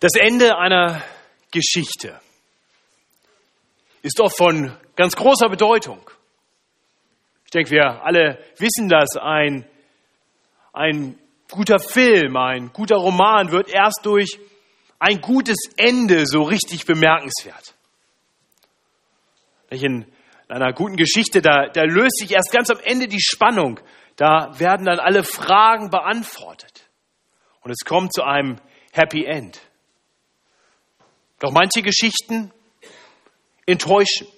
Das Ende einer Geschichte ist oft von ganz großer Bedeutung. Ich denke, wir alle wissen das. Ein, ein guter Film, ein guter Roman wird erst durch ein gutes Ende so richtig bemerkenswert. In einer guten Geschichte, da, da löst sich erst ganz am Ende die Spannung. Da werden dann alle Fragen beantwortet. Und es kommt zu einem Happy End. Doch manche Geschichten enttäuschen.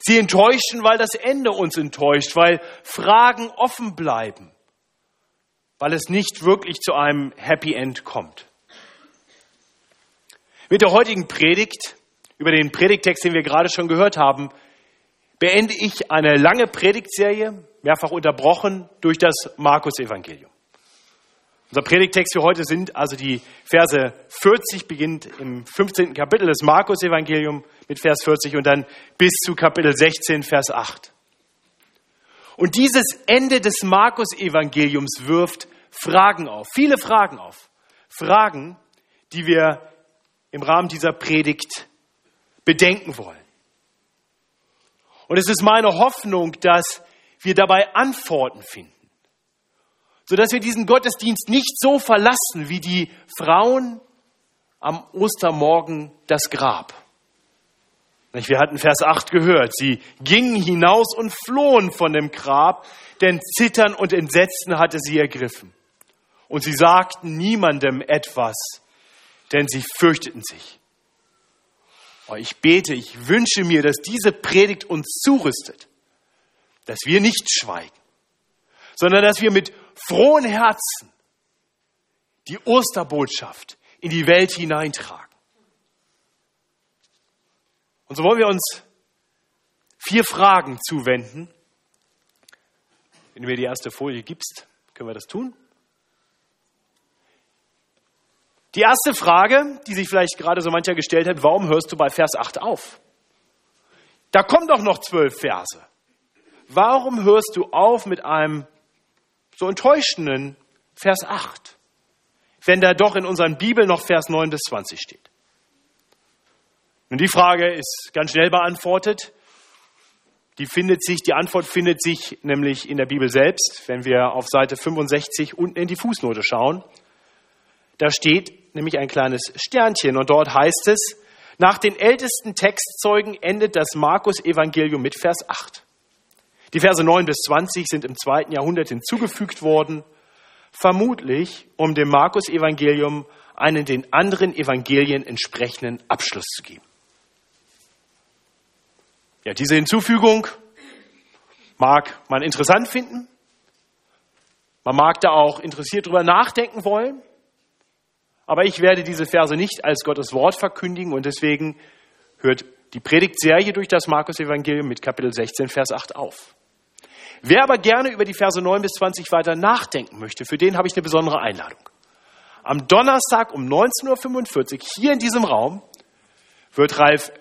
Sie enttäuschen, weil das Ende uns enttäuscht, weil Fragen offen bleiben, weil es nicht wirklich zu einem Happy End kommt. Mit der heutigen Predigt, über den Predigtext, den wir gerade schon gehört haben, beende ich eine lange Predigtserie, mehrfach unterbrochen durch das Markus-Evangelium. Unser Predigtext für heute sind also die Verse 40, beginnt im 15. Kapitel des Markus-Evangelium mit Vers 40 und dann bis zu Kapitel 16, Vers 8. Und dieses Ende des Markus-Evangeliums wirft Fragen auf, viele Fragen auf. Fragen, die wir im Rahmen dieser Predigt bedenken wollen. Und es ist meine Hoffnung, dass wir dabei Antworten finden sodass wir diesen Gottesdienst nicht so verlassen wie die Frauen am Ostermorgen das Grab. Wir hatten Vers 8 gehört. Sie gingen hinaus und flohen von dem Grab, denn Zittern und Entsetzen hatte sie ergriffen. Und sie sagten niemandem etwas, denn sie fürchteten sich. Oh, ich bete, ich wünsche mir, dass diese Predigt uns zurüstet, dass wir nicht schweigen, sondern dass wir mit frohen Herzen die Osterbotschaft in die Welt hineintragen. Und so wollen wir uns vier Fragen zuwenden. Wenn du mir die erste Folie gibst, können wir das tun. Die erste Frage, die sich vielleicht gerade so mancher gestellt hat, warum hörst du bei Vers 8 auf? Da kommen doch noch zwölf Verse. Warum hörst du auf mit einem so enttäuschenden Vers 8, wenn da doch in unseren Bibeln noch Vers 9 bis 20 steht? Nun, die Frage ist ganz schnell beantwortet. Die findet sich, die Antwort findet sich nämlich in der Bibel selbst, wenn wir auf Seite 65 unten in die Fußnote schauen. Da steht nämlich ein kleines Sternchen und dort heißt es, nach den ältesten Textzeugen endet das Markus-Evangelium mit Vers 8. Die Verse 9 bis 20 sind im zweiten Jahrhundert hinzugefügt worden, vermutlich um dem Markus-Evangelium einen den anderen Evangelien entsprechenden Abschluss zu geben. Ja, diese Hinzufügung mag man interessant finden. Man mag da auch interessiert drüber nachdenken wollen. Aber ich werde diese Verse nicht als Gottes Wort verkündigen und deswegen hört die Predigtserie durch das Markus-Evangelium mit Kapitel 16, Vers 8 auf. Wer aber gerne über die Verse 9 bis 20 weiter nachdenken möchte, für den habe ich eine besondere Einladung. Am Donnerstag um 19.45 Uhr hier in diesem Raum wird Ralf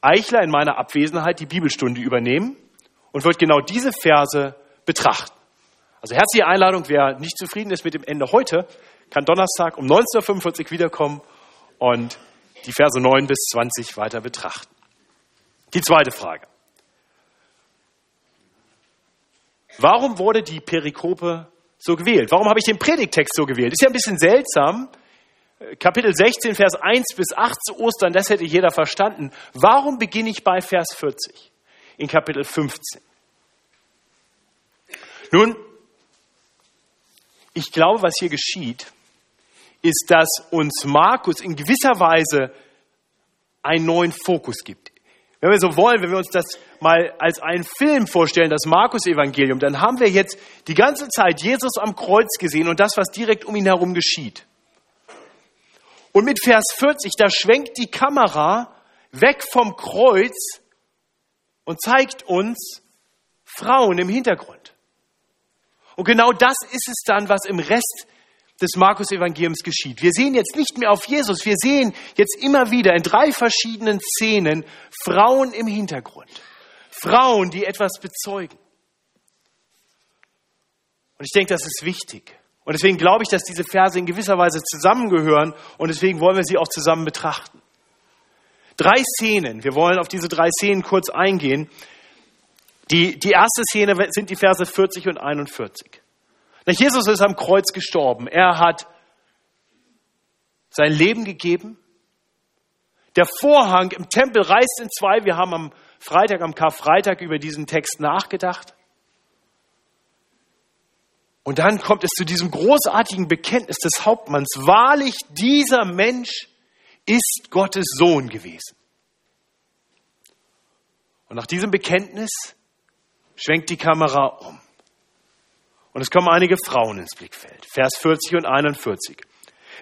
Eichler in meiner Abwesenheit die Bibelstunde übernehmen und wird genau diese Verse betrachten. Also herzliche Einladung, wer nicht zufrieden ist mit dem Ende heute, kann Donnerstag um 19.45 Uhr wiederkommen und die Verse 9 bis 20 weiter betrachten. Die zweite Frage. Warum wurde die Perikope so gewählt? Warum habe ich den Predigtext so gewählt? Ist ja ein bisschen seltsam. Kapitel 16, Vers 1 bis 8 zu Ostern, das hätte jeder verstanden. Warum beginne ich bei Vers 40 in Kapitel 15? Nun, ich glaube, was hier geschieht, ist, dass uns Markus in gewisser Weise einen neuen Fokus gibt. Wenn wir so wollen, wenn wir uns das mal als einen Film vorstellen, das Markus-Evangelium, dann haben wir jetzt die ganze Zeit Jesus am Kreuz gesehen und das, was direkt um ihn herum geschieht. Und mit Vers 40, da schwenkt die Kamera weg vom Kreuz und zeigt uns Frauen im Hintergrund. Und genau das ist es dann, was im Rest des Markus-Evangeliums geschieht. Wir sehen jetzt nicht mehr auf Jesus, wir sehen jetzt immer wieder in drei verschiedenen Szenen Frauen im Hintergrund. Frauen, die etwas bezeugen. Und ich denke, das ist wichtig. Und deswegen glaube ich, dass diese Verse in gewisser Weise zusammengehören und deswegen wollen wir sie auch zusammen betrachten. Drei Szenen, wir wollen auf diese drei Szenen kurz eingehen. Die, die erste Szene sind die Verse 40 und 41. Jesus ist am Kreuz gestorben. Er hat sein Leben gegeben. Der Vorhang im Tempel reißt in zwei. Wir haben am Freitag, am Karfreitag über diesen Text nachgedacht. Und dann kommt es zu diesem großartigen Bekenntnis des Hauptmanns. Wahrlich, dieser Mensch ist Gottes Sohn gewesen. Und nach diesem Bekenntnis schwenkt die Kamera um. Und es kommen einige Frauen ins Blickfeld. Vers 40 und 41.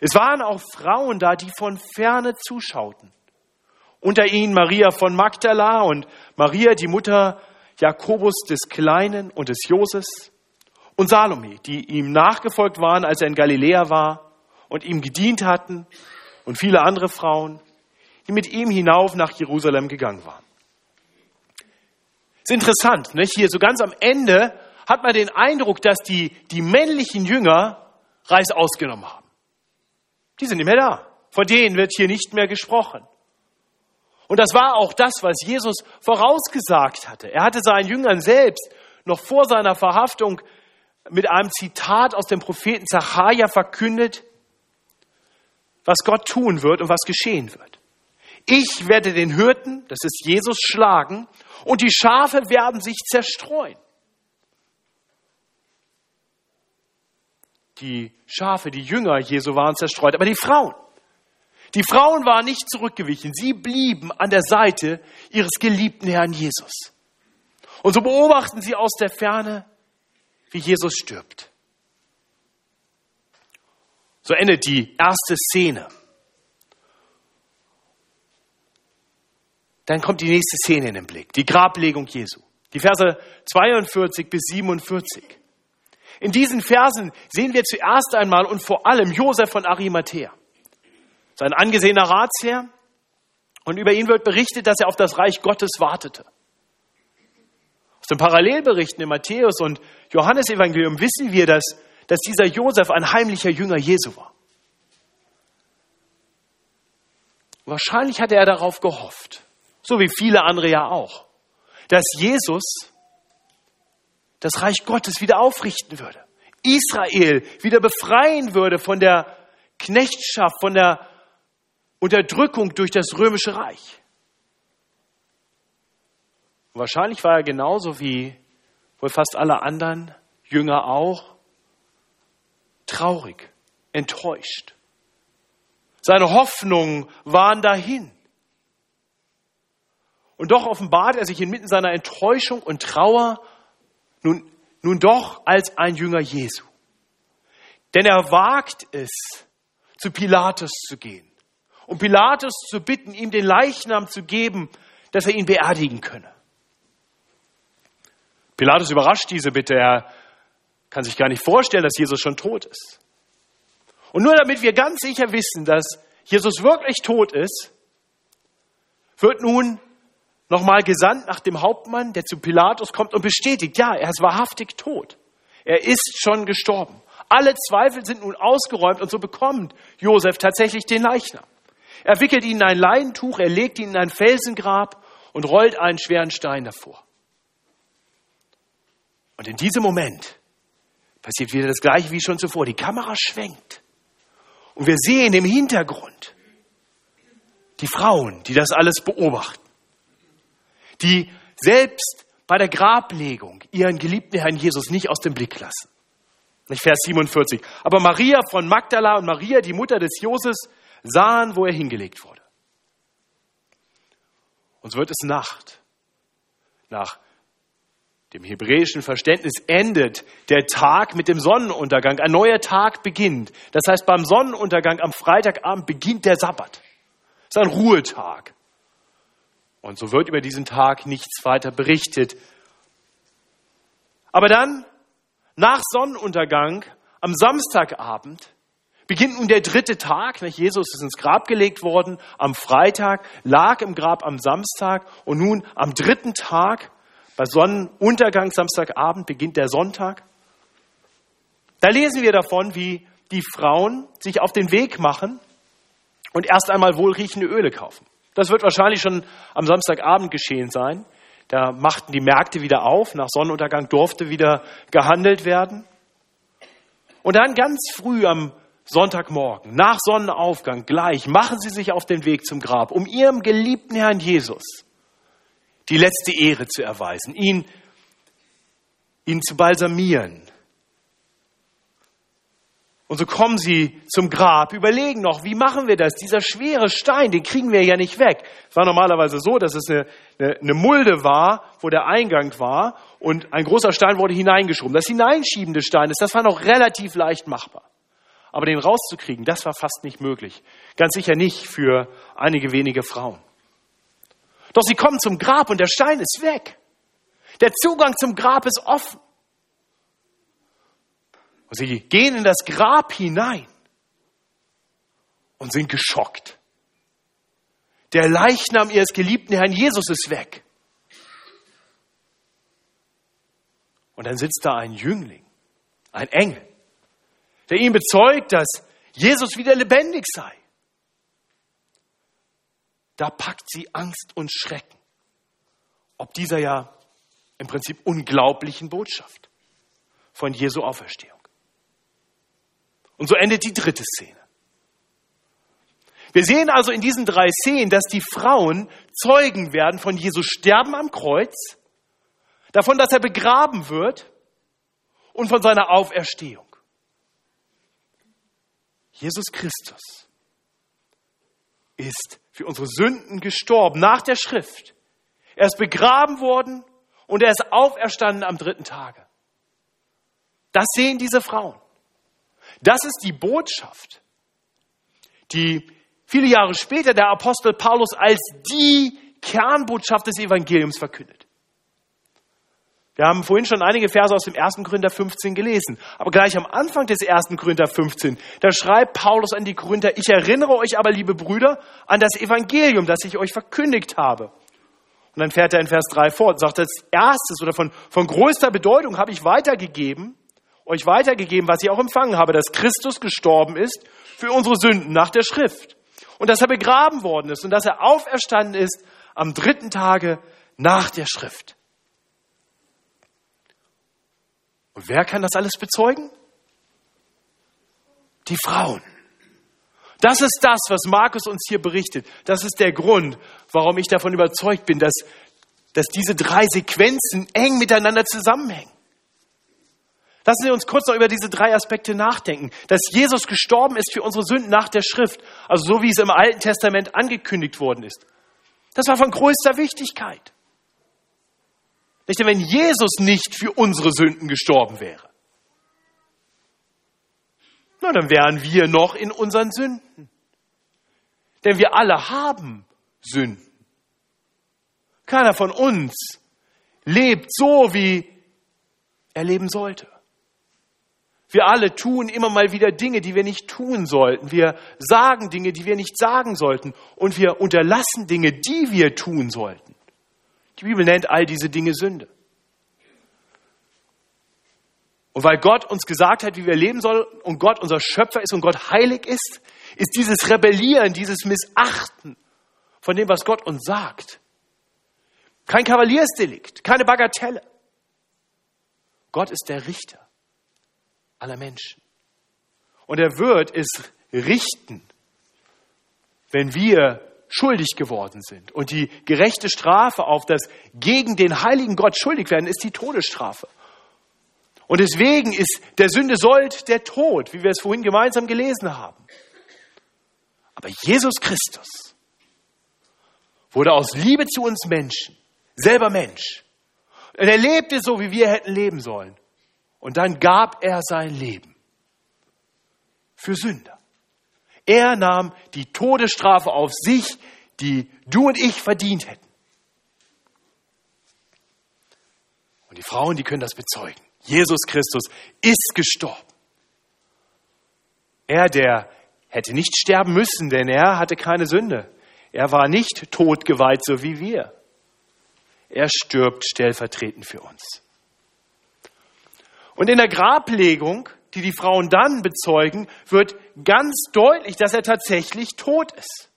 Es waren auch Frauen da, die von ferne zuschauten. Unter ihnen Maria von Magdala und Maria, die Mutter Jakobus des Kleinen und des Joses und Salome, die ihm nachgefolgt waren, als er in Galiläa war und ihm gedient hatten und viele andere Frauen, die mit ihm hinauf nach Jerusalem gegangen waren. Ist interessant, nicht? Hier so ganz am Ende hat man den Eindruck, dass die, die männlichen Jünger Reis ausgenommen haben. Die sind nicht mehr da. Von denen wird hier nicht mehr gesprochen. Und das war auch das, was Jesus vorausgesagt hatte. Er hatte seinen Jüngern selbst noch vor seiner Verhaftung mit einem Zitat aus dem Propheten Zachariah verkündet, was Gott tun wird und was geschehen wird. Ich werde den Hirten, das ist Jesus, schlagen und die Schafe werden sich zerstreuen. Die Schafe, die Jünger Jesu waren zerstreut, aber die Frauen, die Frauen waren nicht zurückgewichen, sie blieben an der Seite ihres geliebten Herrn Jesus. Und so beobachten sie aus der Ferne, wie Jesus stirbt. So endet die erste Szene. Dann kommt die nächste Szene in den Blick, die Grablegung Jesu. Die Verse 42 bis 47. In diesen Versen sehen wir zuerst einmal und vor allem Josef von Arimathea. Sein angesehener Ratsherr. Und über ihn wird berichtet, dass er auf das Reich Gottes wartete. Aus den Parallelberichten in Matthäus und Johannesevangelium wissen wir, dass, dass dieser Josef ein heimlicher Jünger Jesu war. Wahrscheinlich hatte er darauf gehofft, so wie viele andere ja auch, dass Jesus das Reich Gottes wieder aufrichten würde, Israel wieder befreien würde von der Knechtschaft, von der Unterdrückung durch das römische Reich. wahrscheinlich war er genauso wie wohl fast alle anderen Jünger auch, traurig, enttäuscht. Seine Hoffnungen waren dahin. Und doch offenbart er sich inmitten seiner Enttäuschung und Trauer nun, nun doch als ein Jünger Jesu. Denn er wagt es, zu Pilatus zu gehen, um Pilatus zu bitten, ihm den Leichnam zu geben, dass er ihn beerdigen könne. Pilatus überrascht diese Bitte. Er kann sich gar nicht vorstellen, dass Jesus schon tot ist. Und nur damit wir ganz sicher wissen, dass Jesus wirklich tot ist, wird nun nochmal gesandt nach dem Hauptmann, der zu Pilatus kommt und bestätigt, ja, er ist wahrhaftig tot. Er ist schon gestorben. Alle Zweifel sind nun ausgeräumt und so bekommt Josef tatsächlich den Leichnam. Er wickelt ihn in ein Leintuch, er legt ihn in ein Felsengrab und rollt einen schweren Stein davor. Und in diesem Moment passiert wieder das Gleiche wie schon zuvor. Die Kamera schwenkt. Und wir sehen im Hintergrund die Frauen, die das alles beobachten. Die selbst bei der Grablegung ihren geliebten Herrn Jesus nicht aus dem Blick lassen. Vers 47. Aber Maria von Magdala und Maria, die Mutter des Joses, sahen, wo er hingelegt wurde. Und so wird es Nacht. Nach dem hebräischen Verständnis endet der Tag mit dem Sonnenuntergang. Ein neuer Tag beginnt. Das heißt, beim Sonnenuntergang am Freitagabend beginnt der Sabbat. Es ist ein Ruhetag. Und so wird über diesen Tag nichts weiter berichtet. Aber dann, nach Sonnenuntergang, am Samstagabend, beginnt nun der dritte Tag. Jesus ist ins Grab gelegt worden am Freitag, lag im Grab am Samstag und nun am dritten Tag bei Sonnenuntergang Samstagabend beginnt der Sonntag. Da lesen wir davon, wie die Frauen sich auf den Weg machen und erst einmal wohlriechende Öle kaufen. Das wird wahrscheinlich schon am Samstagabend geschehen sein. Da machten die Märkte wieder auf. Nach Sonnenuntergang durfte wieder gehandelt werden. Und dann ganz früh am Sonntagmorgen, nach Sonnenaufgang, gleich, machen sie sich auf den Weg zum Grab, um ihrem geliebten Herrn Jesus die letzte Ehre zu erweisen, ihn, ihn zu balsamieren, und so kommen sie zum Grab, überlegen noch, wie machen wir das? Dieser schwere Stein, den kriegen wir ja nicht weg. Es war normalerweise so, dass es eine, eine, eine Mulde war, wo der Eingang war und ein großer Stein wurde hineingeschoben. Das Hineinschieben des Steines, das war noch relativ leicht machbar. Aber den rauszukriegen, das war fast nicht möglich. Ganz sicher nicht für einige wenige Frauen. Doch sie kommen zum Grab und der Stein ist weg. Der Zugang zum Grab ist offen. Und sie gehen in das Grab hinein und sind geschockt. Der Leichnam ihres geliebten Herrn Jesus ist weg. Und dann sitzt da ein Jüngling, ein Engel, der ihm bezeugt, dass Jesus wieder lebendig sei. Da packt sie Angst und Schrecken, ob dieser ja im Prinzip unglaublichen Botschaft von Jesu Auferstehung. Und so endet die dritte Szene. Wir sehen also in diesen drei Szenen, dass die Frauen Zeugen werden von Jesus Sterben am Kreuz, davon, dass er begraben wird und von seiner Auferstehung. Jesus Christus ist für unsere Sünden gestorben nach der Schrift. Er ist begraben worden und er ist auferstanden am dritten Tage. Das sehen diese Frauen. Das ist die Botschaft, die viele Jahre später der Apostel Paulus als die Kernbotschaft des Evangeliums verkündet. Wir haben vorhin schon einige Verse aus dem 1. Korinther 15 gelesen. Aber gleich am Anfang des 1. Korinther 15, da schreibt Paulus an die Korinther, ich erinnere euch aber, liebe Brüder, an das Evangelium, das ich euch verkündigt habe. Und dann fährt er in Vers 3 fort und sagt, als erstes oder von, von größter Bedeutung habe ich weitergegeben, euch weitergegeben, was ich auch empfangen habe, dass Christus gestorben ist für unsere Sünden nach der Schrift. Und dass er begraben worden ist und dass er auferstanden ist am dritten Tage nach der Schrift. Und wer kann das alles bezeugen? Die Frauen. Das ist das, was Markus uns hier berichtet. Das ist der Grund, warum ich davon überzeugt bin, dass, dass diese drei Sequenzen eng miteinander zusammenhängen. Lassen Sie uns kurz noch über diese drei Aspekte nachdenken. Dass Jesus gestorben ist für unsere Sünden nach der Schrift, also so wie es im Alten Testament angekündigt worden ist. Das war von größter Wichtigkeit. Nicht, wenn Jesus nicht für unsere Sünden gestorben wäre, na, dann wären wir noch in unseren Sünden. Denn wir alle haben Sünden. Keiner von uns lebt so, wie er leben sollte. Wir alle tun immer mal wieder Dinge, die wir nicht tun sollten. Wir sagen Dinge, die wir nicht sagen sollten. Und wir unterlassen Dinge, die wir tun sollten. Die Bibel nennt all diese Dinge Sünde. Und weil Gott uns gesagt hat, wie wir leben sollen und Gott unser Schöpfer ist und Gott heilig ist, ist dieses Rebellieren, dieses Missachten von dem, was Gott uns sagt, kein Kavaliersdelikt, keine Bagatelle. Gott ist der Richter aller Menschen. Und er wird es richten, wenn wir schuldig geworden sind. Und die gerechte Strafe auf das gegen den heiligen Gott schuldig werden, ist die Todesstrafe. Und deswegen ist der Sünde Sold der Tod, wie wir es vorhin gemeinsam gelesen haben. Aber Jesus Christus wurde aus Liebe zu uns Menschen, selber Mensch. Und er lebte so, wie wir hätten leben sollen. Und dann gab er sein Leben für Sünder. Er nahm die Todesstrafe auf sich, die du und ich verdient hätten. Und die Frauen, die können das bezeugen. Jesus Christus ist gestorben. Er, der hätte nicht sterben müssen, denn er hatte keine Sünde. Er war nicht totgeweiht, so wie wir. Er stirbt stellvertretend für uns. Und in der Grablegung die die Frauen dann bezeugen, wird ganz deutlich, dass er tatsächlich tot ist.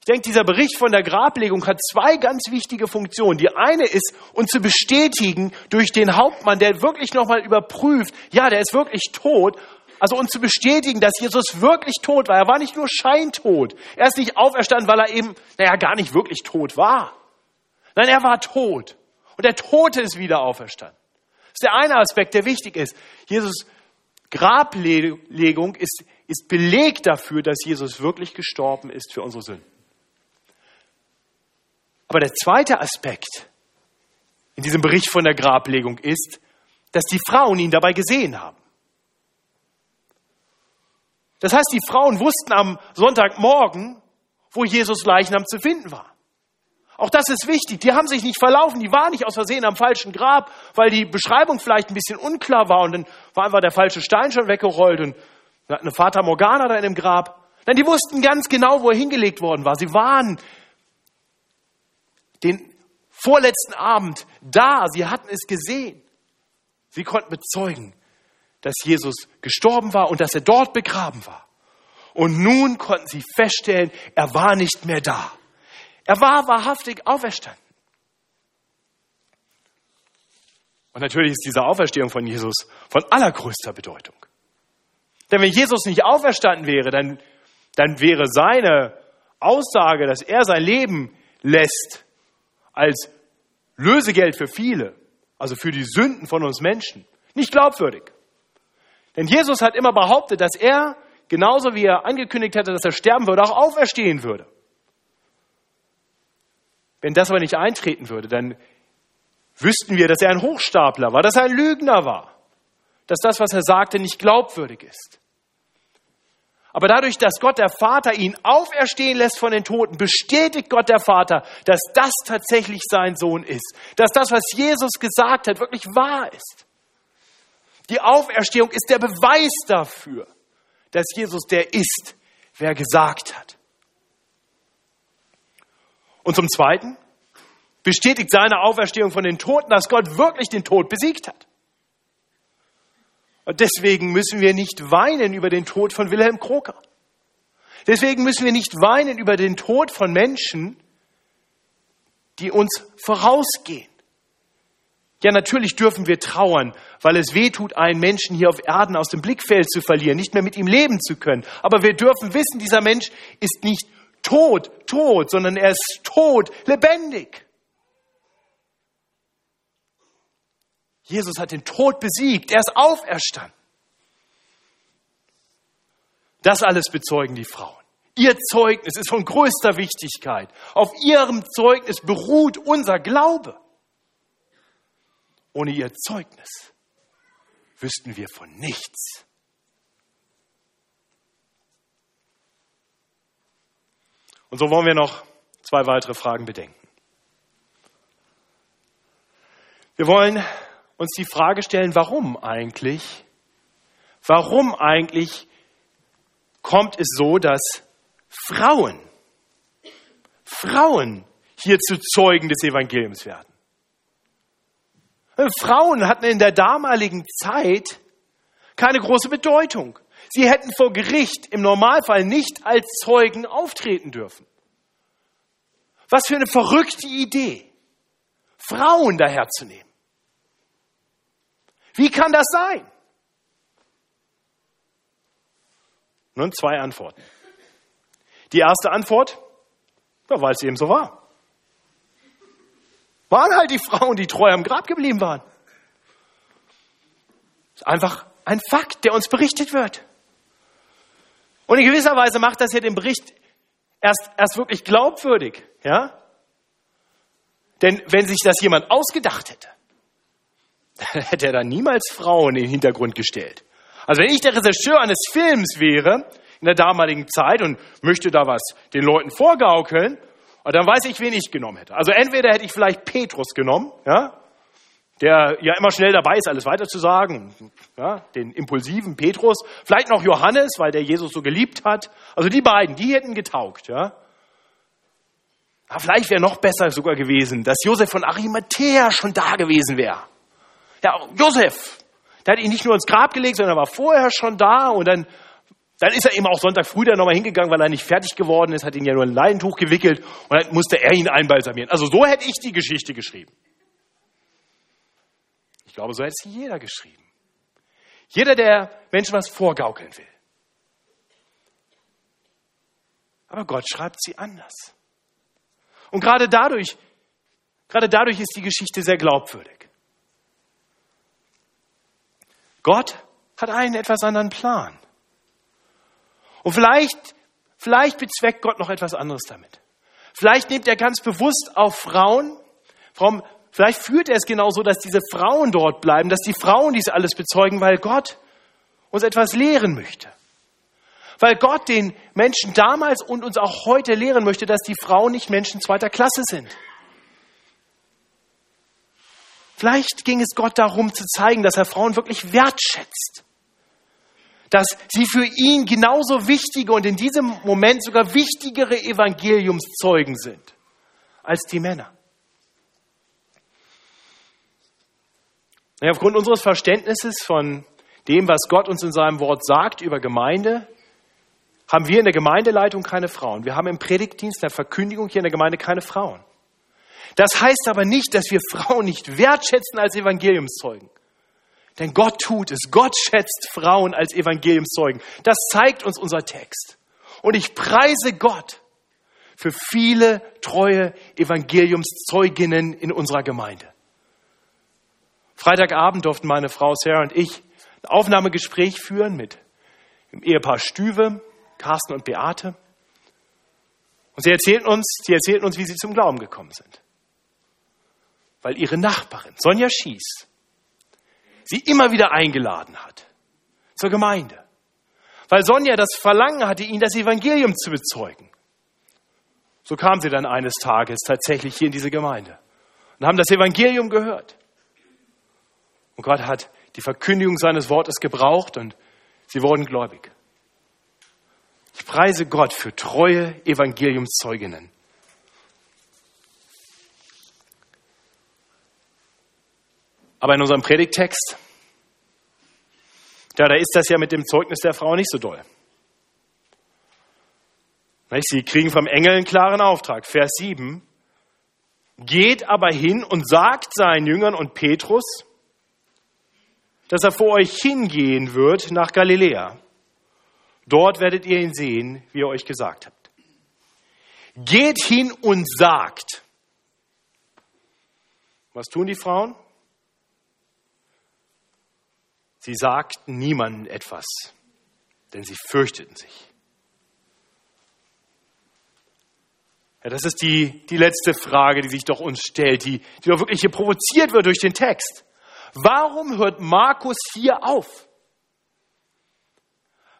Ich denke, dieser Bericht von der Grablegung hat zwei ganz wichtige Funktionen. Die eine ist, uns zu bestätigen durch den Hauptmann, der wirklich nochmal überprüft, ja, der ist wirklich tot. Also uns zu bestätigen, dass Jesus wirklich tot war. Er war nicht nur scheintot. Er ist nicht auferstanden, weil er eben, naja, gar nicht wirklich tot war. Nein, er war tot. Und der Tote ist wieder auferstanden. Das ist der eine Aspekt, der wichtig ist. Jesus Grablegung ist, ist Beleg dafür, dass Jesus wirklich gestorben ist für unsere Sünden. Aber der zweite Aspekt in diesem Bericht von der Grablegung ist, dass die Frauen ihn dabei gesehen haben. Das heißt, die Frauen wussten am Sonntagmorgen, wo Jesus Leichnam zu finden war. Auch das ist wichtig. Die haben sich nicht verlaufen. Die waren nicht aus Versehen am falschen Grab, weil die Beschreibung vielleicht ein bisschen unklar war und dann war einfach der falsche Stein schon weggerollt und eine Vater Morgana da in dem Grab. Nein, die wussten ganz genau, wo er hingelegt worden war. Sie waren den vorletzten Abend da. Sie hatten es gesehen. Sie konnten bezeugen, dass Jesus gestorben war und dass er dort begraben war. Und nun konnten sie feststellen, er war nicht mehr da. Er war wahrhaftig auferstanden. Und natürlich ist diese Auferstehung von Jesus von allergrößter Bedeutung. Denn wenn Jesus nicht auferstanden wäre, dann, dann wäre seine Aussage, dass er sein Leben lässt, als Lösegeld für viele, also für die Sünden von uns Menschen, nicht glaubwürdig. Denn Jesus hat immer behauptet, dass er, genauso wie er angekündigt hatte, dass er sterben würde, auch auferstehen würde. Wenn das aber nicht eintreten würde, dann wüssten wir, dass er ein Hochstapler war, dass er ein Lügner war, dass das, was er sagte, nicht glaubwürdig ist. Aber dadurch, dass Gott der Vater ihn auferstehen lässt von den Toten, bestätigt Gott der Vater, dass das tatsächlich sein Sohn ist. Dass das, was Jesus gesagt hat, wirklich wahr ist. Die Auferstehung ist der Beweis dafür, dass Jesus der ist, wer gesagt hat. Und zum Zweiten bestätigt seine Auferstehung von den Toten, dass Gott wirklich den Tod besiegt hat. Und deswegen müssen wir nicht weinen über den Tod von Wilhelm Kroker. Deswegen müssen wir nicht weinen über den Tod von Menschen, die uns vorausgehen. Ja, natürlich dürfen wir trauern, weil es weh tut, einen Menschen hier auf Erden aus dem Blickfeld zu verlieren, nicht mehr mit ihm leben zu können. Aber wir dürfen wissen, dieser Mensch ist nicht tot, tot, sondern er ist tot, lebendig. Jesus hat den Tod besiegt, er ist auferstanden. Das alles bezeugen die Frauen. Ihr Zeugnis ist von größter Wichtigkeit. Auf ihrem Zeugnis beruht unser Glaube. Ohne ihr Zeugnis wüssten wir von nichts. Und so wollen wir noch zwei weitere Fragen bedenken. Wir wollen uns die Frage stellen, warum eigentlich? Warum eigentlich kommt es so, dass Frauen, Frauen hier zu Zeugen des Evangeliums werden? Frauen hatten in der damaligen Zeit keine große Bedeutung. Sie hätten vor Gericht im Normalfall nicht als Zeugen auftreten dürfen. Was für eine verrückte Idee, Frauen daherzunehmen. Wie kann das sein? Nun zwei Antworten. Die erste Antwort, ja, weil es eben so war. Waren halt die Frauen, die treu am Grab geblieben waren. Das ist einfach ein Fakt, der uns berichtet wird. Und in gewisser Weise macht das hier den Bericht erst, erst wirklich glaubwürdig, ja? Denn wenn sich das jemand ausgedacht hätte, hätte er da niemals Frauen in den Hintergrund gestellt. Also wenn ich der Regisseur eines Films wäre in der damaligen Zeit und möchte da was den Leuten vorgaukeln, dann weiß ich, wen ich genommen hätte. Also entweder hätte ich vielleicht Petrus genommen, ja, der ja immer schnell dabei ist, alles weiter zu sagen, ja, den impulsiven Petrus, vielleicht noch Johannes, weil der Jesus so geliebt hat. Also die beiden, die hätten getaugt, ja. Aber vielleicht wäre noch besser sogar gewesen, dass Josef von Arimathea schon da gewesen wäre. Ja, Josef, Der hat ihn nicht nur ins Grab gelegt, sondern er war vorher schon da und dann, dann ist er eben auch Sonntag früh dann nochmal hingegangen, weil er nicht fertig geworden ist, hat ihn ja nur ein Leintuch gewickelt und dann musste er ihn einbalsamieren. Also so hätte ich die Geschichte geschrieben. Ich glaube, so hätte sie jeder geschrieben. Jeder, der Menschen was vorgaukeln will. Aber Gott schreibt sie anders. Und gerade dadurch, gerade dadurch ist die Geschichte sehr glaubwürdig. Gott hat einen etwas anderen Plan. Und vielleicht, vielleicht bezweckt Gott noch etwas anderes damit. Vielleicht nimmt er ganz bewusst auf Frauen, Frauen vielleicht führt er es genauso, dass diese Frauen dort bleiben, dass die Frauen dies alles bezeugen, weil Gott uns etwas lehren möchte. Weil Gott den Menschen damals und uns auch heute lehren möchte, dass die Frauen nicht Menschen zweiter Klasse sind. Vielleicht ging es Gott darum zu zeigen, dass er Frauen wirklich wertschätzt. Dass sie für ihn genauso wichtige und in diesem Moment sogar wichtigere Evangeliumszeugen sind als die Männer. Aufgrund unseres Verständnisses von dem, was Gott uns in seinem Wort sagt über Gemeinde, haben wir in der Gemeindeleitung keine Frauen. Wir haben im Predigtdienst, der Verkündigung hier in der Gemeinde keine Frauen. Das heißt aber nicht, dass wir Frauen nicht wertschätzen als Evangeliumszeugen. Denn Gott tut es. Gott schätzt Frauen als Evangeliumszeugen. Das zeigt uns unser Text. Und ich preise Gott für viele treue Evangeliumszeuginnen in unserer Gemeinde. Freitagabend durften meine Frau Sarah und ich ein Aufnahmegespräch führen mit dem Ehepaar Stüwe, Carsten und Beate. Und sie erzählten uns, sie erzählten uns, wie sie zum Glauben gekommen sind weil ihre Nachbarin, Sonja Schieß, sie immer wieder eingeladen hat zur Gemeinde. Weil Sonja das Verlangen hatte, ihnen das Evangelium zu bezeugen. So kam sie dann eines Tages tatsächlich hier in diese Gemeinde und haben das Evangelium gehört. Und Gott hat die Verkündigung seines Wortes gebraucht und sie wurden gläubig. Ich preise Gott für treue Evangeliumszeuginnen. Aber in unserem Predigtext, ja, da ist das ja mit dem Zeugnis der Frau nicht so doll. Sie kriegen vom Engel einen klaren Auftrag. Vers 7. Geht aber hin und sagt seinen Jüngern und Petrus, dass er vor euch hingehen wird nach Galiläa. Dort werdet ihr ihn sehen, wie er euch gesagt habt. Geht hin und sagt. Was tun die Frauen? Sie sagten niemandem etwas, denn sie fürchteten sich. Ja, das ist die, die letzte Frage, die sich doch uns stellt, die, die doch wirklich hier provoziert wird durch den Text. Warum hört Markus hier auf?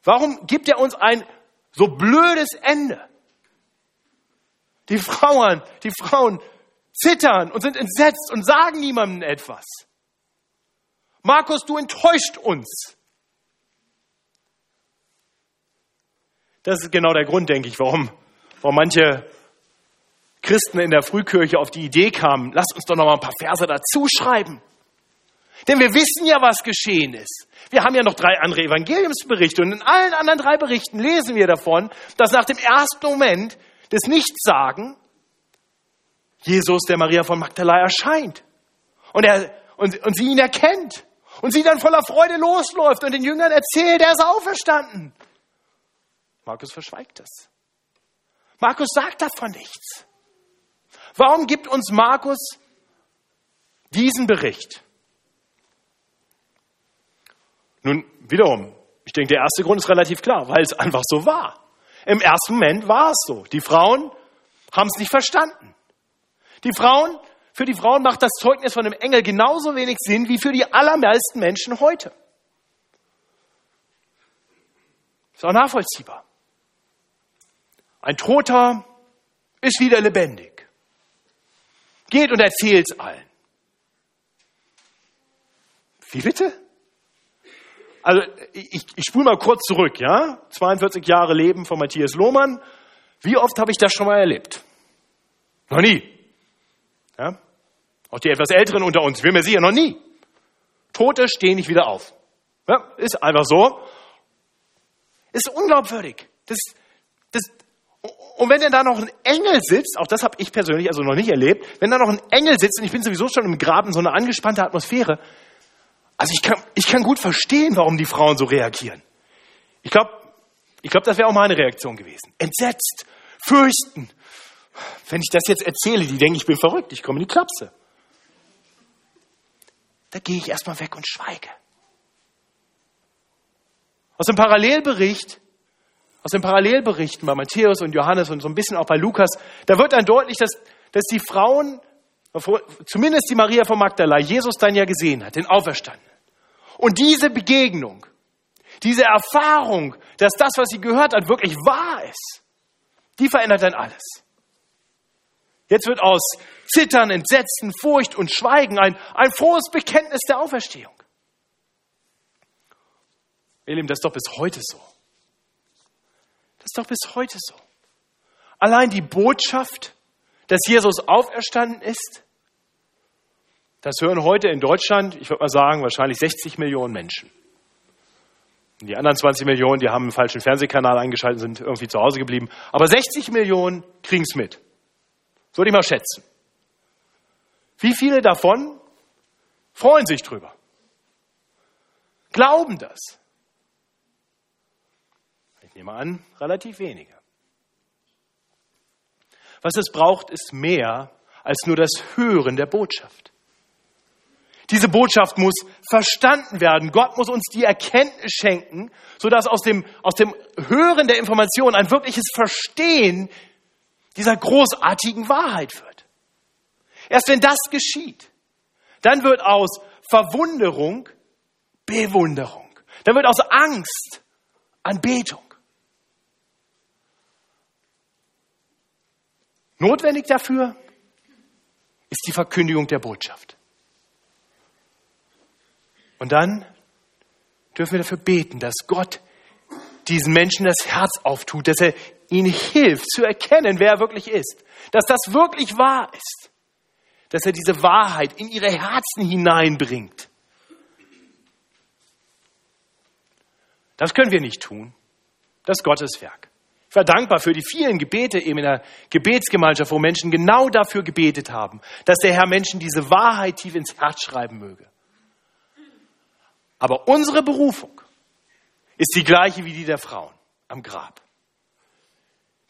Warum gibt er uns ein so blödes Ende? Die Frauen, die Frauen zittern und sind entsetzt und sagen niemandem etwas. Markus, du enttäuscht uns. Das ist genau der Grund, denke ich, warum, warum manche Christen in der Frühkirche auf die Idee kamen, lass uns doch noch mal ein paar Verse dazu schreiben. Denn wir wissen ja, was geschehen ist. Wir haben ja noch drei andere Evangeliumsberichte und in allen anderen drei Berichten lesen wir davon, dass nach dem ersten Moment des Nichtsagen Jesus der Maria von Magdala erscheint und, er, und, und sie ihn erkennt und sie dann voller Freude losläuft und den Jüngern erzählt, er ist auferstanden. Markus verschweigt es. Markus sagt davon nichts. Warum gibt uns Markus diesen Bericht? Nun, wiederum, ich denke, der erste Grund ist relativ klar, weil es einfach so war. Im ersten Moment war es so. Die Frauen haben es nicht verstanden. Die Frauen für die Frauen macht das Zeugnis von dem Engel genauso wenig Sinn wie für die allermeisten Menschen heute. Ist auch nachvollziehbar. Ein Toter ist wieder lebendig. Geht und erzählt es allen. Wie bitte? Also ich, ich spule mal kurz zurück, ja? 42 Jahre Leben von Matthias Lohmann. Wie oft habe ich das schon mal erlebt? Noch nie. Ja? Auch die etwas Älteren unter uns, wir mir sicher noch nie. Tote stehen nicht wieder auf. Ja, ist einfach so. Ist unglaubwürdig. Das, das, und wenn denn da noch ein Engel sitzt, auch das habe ich persönlich also noch nicht erlebt, wenn da noch ein Engel sitzt und ich bin sowieso schon im Graben, so eine angespannte Atmosphäre, also ich kann, ich kann gut verstehen, warum die Frauen so reagieren. Ich glaube, ich glaube, das wäre auch meine Reaktion gewesen. Entsetzt, fürchten. Wenn ich das jetzt erzähle, die denken, ich bin verrückt, ich komme in die Klapse. Da gehe ich erstmal weg und schweige. Aus dem Parallelbericht, aus den Parallelberichten bei Matthäus und Johannes und so ein bisschen auch bei Lukas, da wird dann deutlich, dass, dass die Frauen, zumindest die Maria von Magdala, Jesus dann ja gesehen hat, den Auferstandenen. Und diese Begegnung, diese Erfahrung, dass das, was sie gehört hat, wirklich wahr ist, die verändert dann alles. Jetzt wird aus Zittern, Entsetzen, Furcht und Schweigen ein, ein frohes Bekenntnis der Auferstehung. Ihr Lieben, das ist doch bis heute so. Das ist doch bis heute so. Allein die Botschaft, dass Jesus auferstanden ist, das hören heute in Deutschland, ich würde mal sagen, wahrscheinlich 60 Millionen Menschen. Und die anderen 20 Millionen, die haben einen falschen Fernsehkanal eingeschaltet, sind irgendwie zu Hause geblieben. Aber 60 Millionen kriegen es mit. So würde ich mal schätzen. Wie viele davon freuen sich drüber? Glauben das? Ich nehme an, relativ wenige. Was es braucht, ist mehr als nur das Hören der Botschaft. Diese Botschaft muss verstanden werden. Gott muss uns die Erkenntnis schenken, sodass aus dem, aus dem Hören der Information ein wirkliches Verstehen dieser großartigen Wahrheit wird. Erst wenn das geschieht, dann wird aus Verwunderung Bewunderung. Dann wird aus Angst Anbetung. Notwendig dafür ist die Verkündigung der Botschaft. Und dann dürfen wir dafür beten, dass Gott diesen Menschen das Herz auftut, dass er ihnen hilft zu erkennen, wer er wirklich ist, dass das wirklich wahr ist, dass er diese Wahrheit in ihre Herzen hineinbringt. Das können wir nicht tun. Das ist Gottes Werk. Ich war dankbar für die vielen Gebete eben in der Gebetsgemeinschaft, wo Menschen genau dafür gebetet haben, dass der Herr Menschen diese Wahrheit tief ins Herz schreiben möge. Aber unsere Berufung ist die gleiche wie die der Frauen am Grab.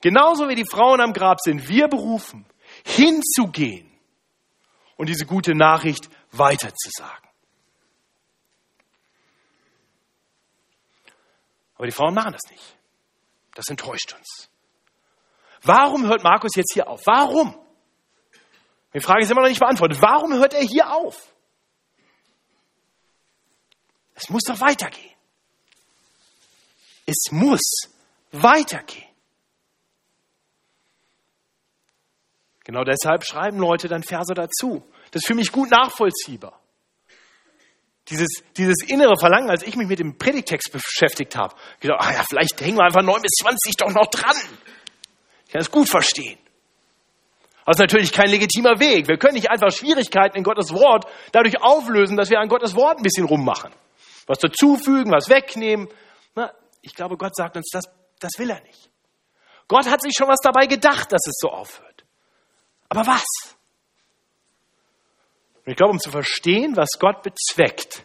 Genauso wie die Frauen am Grab sind wir berufen, hinzugehen und diese gute Nachricht weiterzusagen. Aber die Frauen machen das nicht. Das enttäuscht uns. Warum hört Markus jetzt hier auf? Warum? Die Frage ist immer noch nicht beantwortet. Warum hört er hier auf? Es muss doch weitergehen. Es muss weitergehen. Genau deshalb schreiben Leute dann Verse dazu. Das ist für mich gut nachvollziehbar. Dieses, dieses innere Verlangen, als ich mich mit dem Predigtext beschäftigt habe, gedacht, ah ja, vielleicht hängen wir einfach 9 bis 20 doch noch dran. Ich kann es gut verstehen. Das ist natürlich kein legitimer Weg. Wir können nicht einfach Schwierigkeiten in Gottes Wort dadurch auflösen, dass wir an Gottes Wort ein bisschen rummachen was dazufügen, was wegnehmen. Na, ich glaube, Gott sagt uns, das, das will er nicht. Gott hat sich schon was dabei gedacht, dass es so aufhört. Aber was? Und ich glaube, um zu verstehen, was Gott bezweckt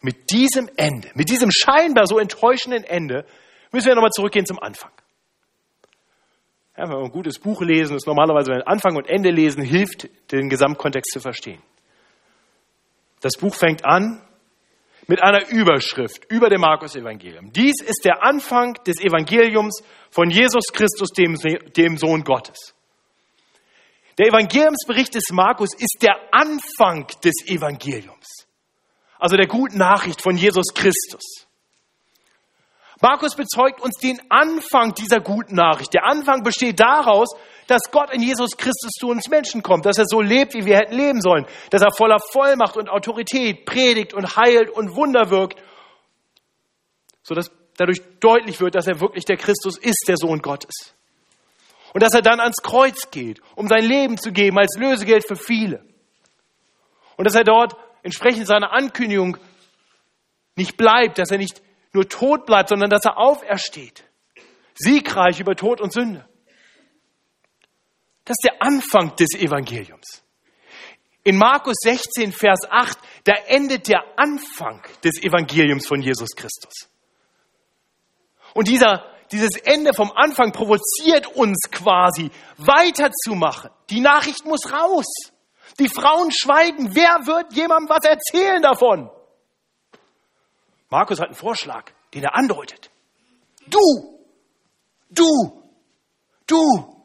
mit diesem Ende, mit diesem scheinbar so enttäuschenden Ende, müssen wir nochmal zurückgehen zum Anfang. Ja, wenn wir ein gutes Buch lesen, ist normalerweise, wenn Anfang und Ende lesen, hilft, den Gesamtkontext zu verstehen. Das Buch fängt an mit einer Überschrift über dem Markus-Evangelium. Dies ist der Anfang des Evangeliums von Jesus Christus, dem, dem Sohn Gottes. Der Evangeliumsbericht des Markus ist der Anfang des Evangeliums. Also der guten Nachricht von Jesus Christus. Markus bezeugt uns den Anfang dieser guten Nachricht. Der Anfang besteht daraus, dass Gott in Jesus Christus zu uns Menschen kommt, dass er so lebt, wie wir hätten leben sollen, dass er voller Vollmacht und Autorität predigt und heilt und Wunder wirkt, sodass dadurch deutlich wird, dass er wirklich der Christus ist, der Sohn Gottes. Und dass er dann ans Kreuz geht, um sein Leben zu geben als Lösegeld für viele. Und dass er dort entsprechend seiner Ankündigung nicht bleibt, dass er nicht nur tot bleibt, sondern dass er aufersteht. Siegreich über Tod und Sünde. Das ist der Anfang des Evangeliums. In Markus 16, Vers 8, da endet der Anfang des Evangeliums von Jesus Christus. Und dieser, dieses Ende vom Anfang provoziert uns quasi weiterzumachen. Die Nachricht muss raus. Die Frauen schweigen. Wer wird jemandem was erzählen davon? Markus hat einen Vorschlag, den er andeutet. Du, du, du.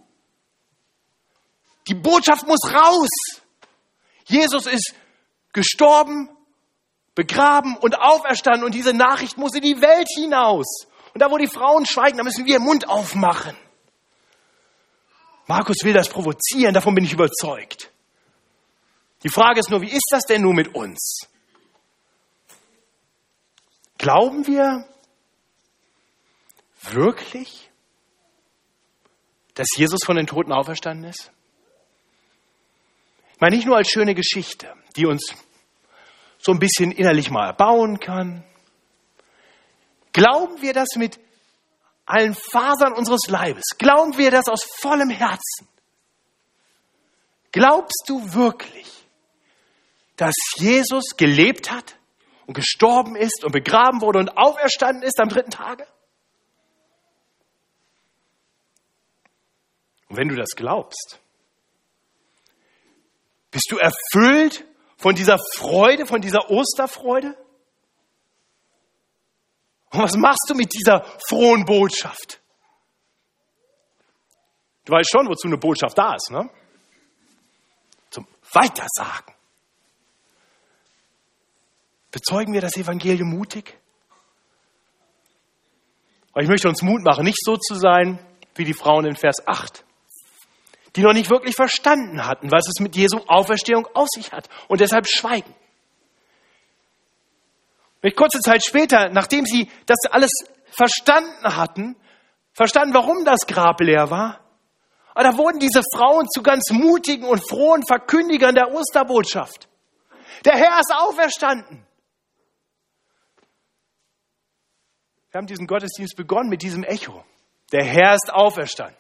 Die Botschaft muss raus. Jesus ist gestorben, begraben und auferstanden und diese Nachricht muss in die Welt hinaus. Und da, wo die Frauen schweigen, da müssen wir den Mund aufmachen. Markus will das provozieren, davon bin ich überzeugt. Die Frage ist nur, wie ist das denn nun mit uns? Glauben wir wirklich, dass Jesus von den Toten auferstanden ist? Ich meine, nicht nur als schöne Geschichte, die uns so ein bisschen innerlich mal erbauen kann. Glauben wir das mit allen Fasern unseres Leibes? Glauben wir das aus vollem Herzen? Glaubst du wirklich, dass Jesus gelebt hat und gestorben ist und begraben wurde und auferstanden ist am dritten Tage? Und wenn du das glaubst, bist du erfüllt von dieser Freude, von dieser Osterfreude? Und was machst du mit dieser frohen Botschaft? Du weißt schon, wozu eine Botschaft da ist, ne? Zum Weitersagen. Bezeugen wir das Evangelium mutig? Aber ich möchte uns Mut machen, nicht so zu sein wie die Frauen in Vers 8, die noch nicht wirklich verstanden hatten, was es mit Jesu Auferstehung auf sich hat und deshalb schweigen. Und kurze Zeit später, nachdem sie das alles verstanden hatten, verstanden, warum das Grab leer war, aber da wurden diese Frauen zu ganz mutigen und frohen Verkündigern der Osterbotschaft. Der Herr ist auferstanden. Wir haben diesen Gottesdienst begonnen mit diesem Echo. Der Herr ist auferstanden.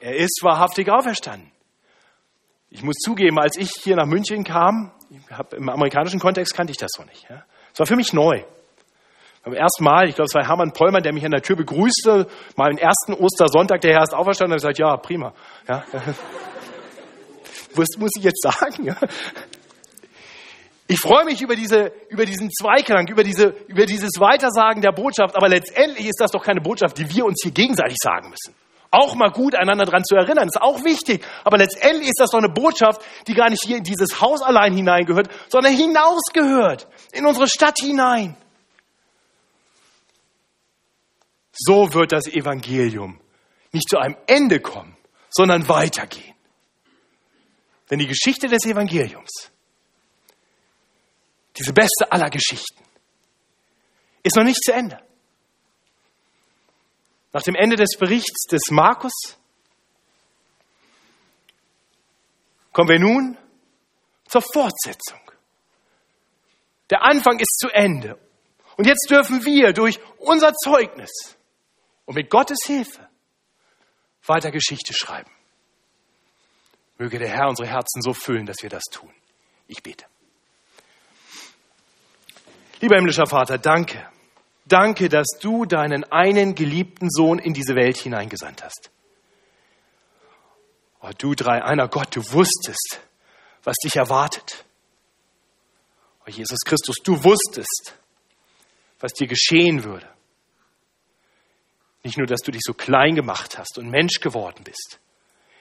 Er ist wahrhaftig auferstanden. Ich muss zugeben, als ich hier nach München kam, im amerikanischen Kontext kannte ich das so nicht. Ja. Es war für mich neu. Beim ersten Mal, ich glaube, es war Hermann Pollmann, der mich an der Tür begrüßte, am ersten Ostersonntag, der Herr ist auferstanden, und gesagt, ja, prima. Ja. Was muss ich jetzt sagen? Ich freue mich über, diese, über diesen Zweiklang, über, diese, über dieses Weitersagen der Botschaft, aber letztendlich ist das doch keine Botschaft, die wir uns hier gegenseitig sagen müssen. Auch mal gut, einander daran zu erinnern, ist auch wichtig. Aber letztendlich ist das doch eine Botschaft, die gar nicht hier in dieses Haus allein hineingehört, sondern hinausgehört, in unsere Stadt hinein. So wird das Evangelium nicht zu einem Ende kommen, sondern weitergehen. Denn die Geschichte des Evangeliums diese beste aller Geschichten, ist noch nicht zu Ende. Nach dem Ende des Berichts des Markus kommen wir nun zur Fortsetzung. Der Anfang ist zu Ende. Und jetzt dürfen wir durch unser Zeugnis und mit Gottes Hilfe weiter Geschichte schreiben. Möge der Herr unsere Herzen so füllen, dass wir das tun. Ich bete. Lieber himmlischer Vater, danke. Danke, dass du deinen einen geliebten Sohn in diese Welt hineingesandt hast. Oh, du drei, einer Gott, du wusstest, was dich erwartet. Oh, Jesus Christus, du wusstest, was dir geschehen würde. Nicht nur, dass du dich so klein gemacht hast und Mensch geworden bist,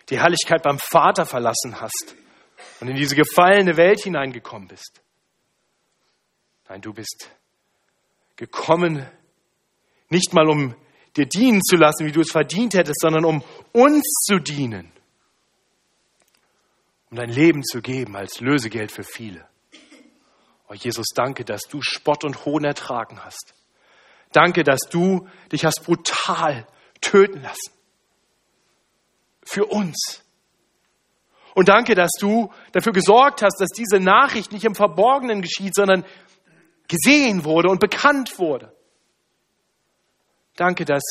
die Herrlichkeit beim Vater verlassen hast und in diese gefallene Welt hineingekommen bist, Nein, du bist gekommen, nicht mal um dir dienen zu lassen, wie du es verdient hättest, sondern um uns zu dienen, um dein Leben zu geben als Lösegeld für viele. Oh Jesus, danke, dass du Spott und Hohn ertragen hast. Danke, dass du dich hast brutal töten lassen. Für uns. Und danke, dass du dafür gesorgt hast, dass diese Nachricht nicht im Verborgenen geschieht, sondern gesehen wurde und bekannt wurde. Danke, dass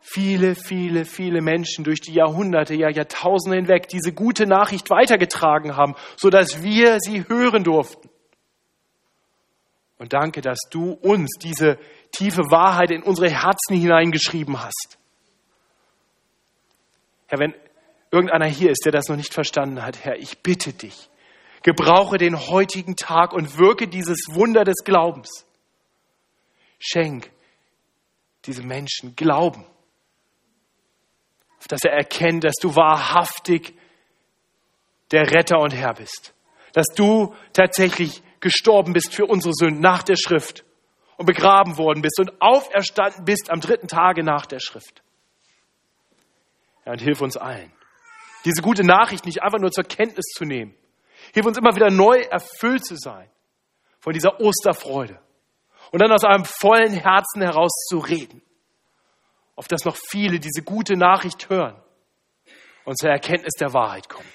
viele, viele, viele Menschen durch die Jahrhunderte, ja Jahrtausende hinweg diese gute Nachricht weitergetragen haben, sodass wir sie hören durften. Und danke, dass du uns diese tiefe Wahrheit in unsere Herzen hineingeschrieben hast. Herr, wenn irgendeiner hier ist, der das noch nicht verstanden hat, Herr, ich bitte dich, gebrauche den heutigen Tag und wirke dieses Wunder des Glaubens. Schenk diesem Menschen Glauben dass er erkennt, dass du wahrhaftig der Retter und Herr bist. Dass du tatsächlich gestorben bist für unsere Sünden nach der Schrift und begraben worden bist und auferstanden bist am dritten Tage nach der Schrift. Ja, und hilf uns allen, diese gute Nachricht nicht einfach nur zur Kenntnis zu nehmen. Hilf uns immer wieder neu erfüllt zu sein von dieser Osterfreude und dann aus einem vollen Herzen heraus zu reden auf das noch viele diese gute Nachricht hören und zur Erkenntnis der Wahrheit kommen.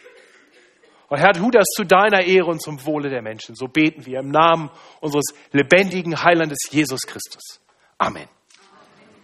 Und Herr, tu das zu deiner Ehre und zum Wohle der Menschen. So beten wir im Namen unseres lebendigen Heilandes Jesus Christus. Amen.